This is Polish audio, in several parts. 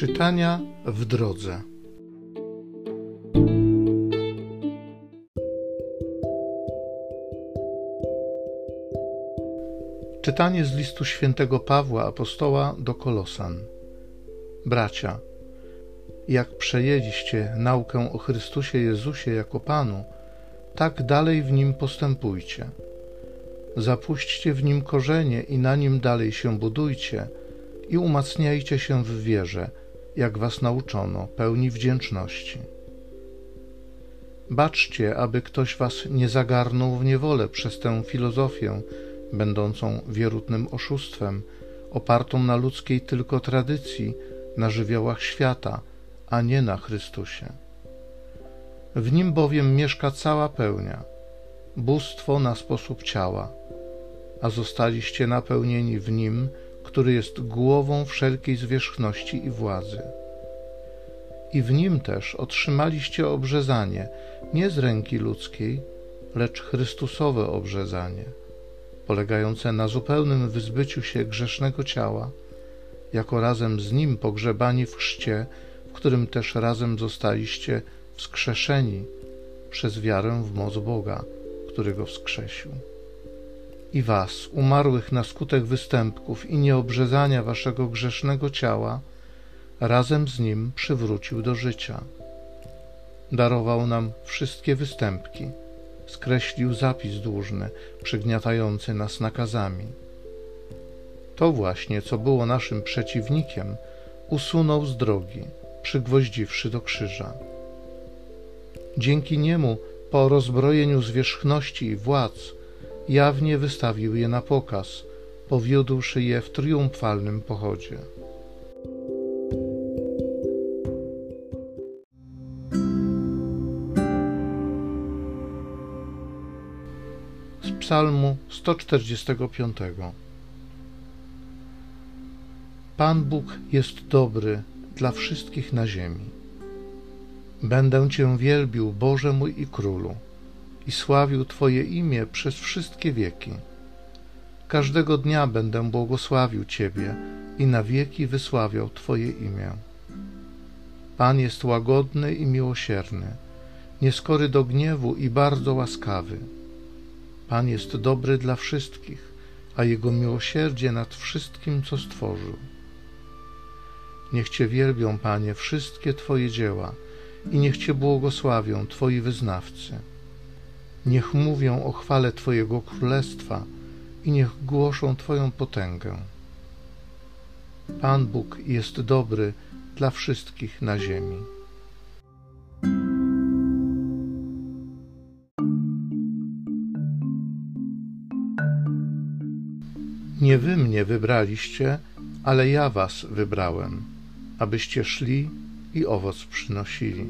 Czytania w drodze. Czytanie z listu świętego Pawła apostoła do Kolosan. Bracia, jak przejęliście naukę o Chrystusie Jezusie jako Panu, tak dalej w nim postępujcie. Zapuśćcie w nim korzenie i na nim dalej się budujcie i umacniajcie się w wierze, jak was nauczono, pełni wdzięczności. Baczcie, aby ktoś was nie zagarnął w niewolę przez tę filozofię, będącą wierutnym oszustwem, opartą na ludzkiej tylko tradycji, na żywiołach świata, a nie na Chrystusie. W nim bowiem mieszka cała pełnia, bóstwo na sposób ciała, a zostaliście napełnieni w nim, który jest głową wszelkiej zwierzchności i władzy. I w nim też otrzymaliście obrzezanie, nie z ręki ludzkiej, lecz Chrystusowe obrzezanie, polegające na zupełnym wyzbyciu się grzesznego ciała, jako razem z nim pogrzebani w chrzcie, w którym też razem zostaliście wskrzeszeni przez wiarę w moc Boga, który go wskrzesił. I was, umarłych na skutek występków i nieobrzezania waszego grzesznego ciała, razem z nim przywrócił do życia. Darował nam wszystkie występki, skreślił zapis dłużny, przygniatający nas nakazami. To właśnie, co było naszym przeciwnikiem, usunął z drogi, przygwoździwszy do krzyża. Dzięki niemu, po rozbrojeniu zwierzchności i władz, jawnie wystawił je na pokaz, powiódłszy je w triumfalnym pochodzie. Z Psalmu 145 Pan Bóg jest dobry dla wszystkich na ziemi. Będę Cię wielbił, Boże mój i Królu i sławił Twoje imię przez wszystkie wieki. Każdego dnia będę błogosławił Ciebie i na wieki wysławiał Twoje imię. Pan jest łagodny i miłosierny, nieskory do gniewu i bardzo łaskawy. Pan jest dobry dla wszystkich, a Jego miłosierdzie nad wszystkim, co stworzył. Niech Cię wielbią, Panie, wszystkie Twoje dzieła i niech Cię błogosławią Twoi wyznawcy. Niech mówią o chwale Twojego królestwa i niech głoszą Twoją potęgę. Pan Bóg jest dobry dla wszystkich na ziemi. Nie wy mnie wybraliście, ale ja was wybrałem, abyście szli i owoc przynosili.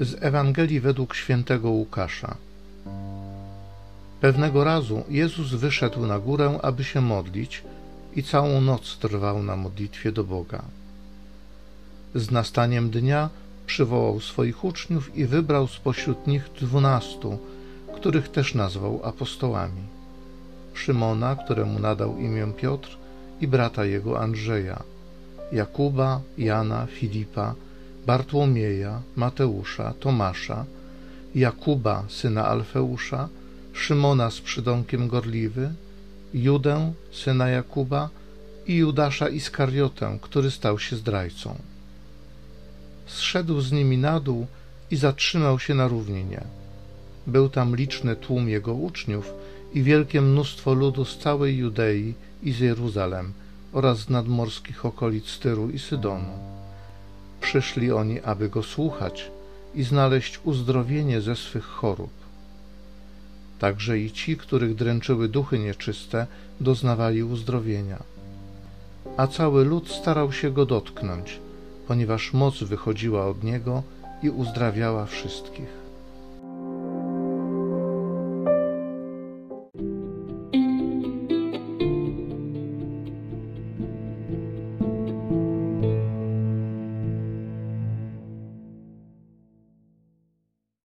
Z Ewangelii według świętego Łukasza. Pewnego razu Jezus wyszedł na górę, aby się modlić, i całą noc trwał na modlitwie do Boga. Z nastaniem dnia przywołał swoich uczniów i wybrał spośród nich dwunastu, których też nazwał apostołami. Szymona, któremu nadał imię Piotr, i brata jego Andrzeja, Jakuba, Jana, Filipa, Bartłomieja, Mateusza, Tomasza, Jakuba, syna Alfeusza, Szymona z przydomkiem Gorliwy, Judę, syna Jakuba i Judasza Iskariotę, który stał się zdrajcą. Zszedł z nimi na dół i zatrzymał się na równinie. Był tam liczny tłum jego uczniów i wielkie mnóstwo ludu z całej Judei i z Jeruzalem oraz z nadmorskich okolic Tyru i Sydonu Przyszli oni, aby go słuchać i znaleźć uzdrowienie ze swych chorób. Także i ci, których dręczyły duchy nieczyste, doznawali uzdrowienia. A cały lud starał się go dotknąć, ponieważ moc wychodziła od niego i uzdrawiała wszystkich.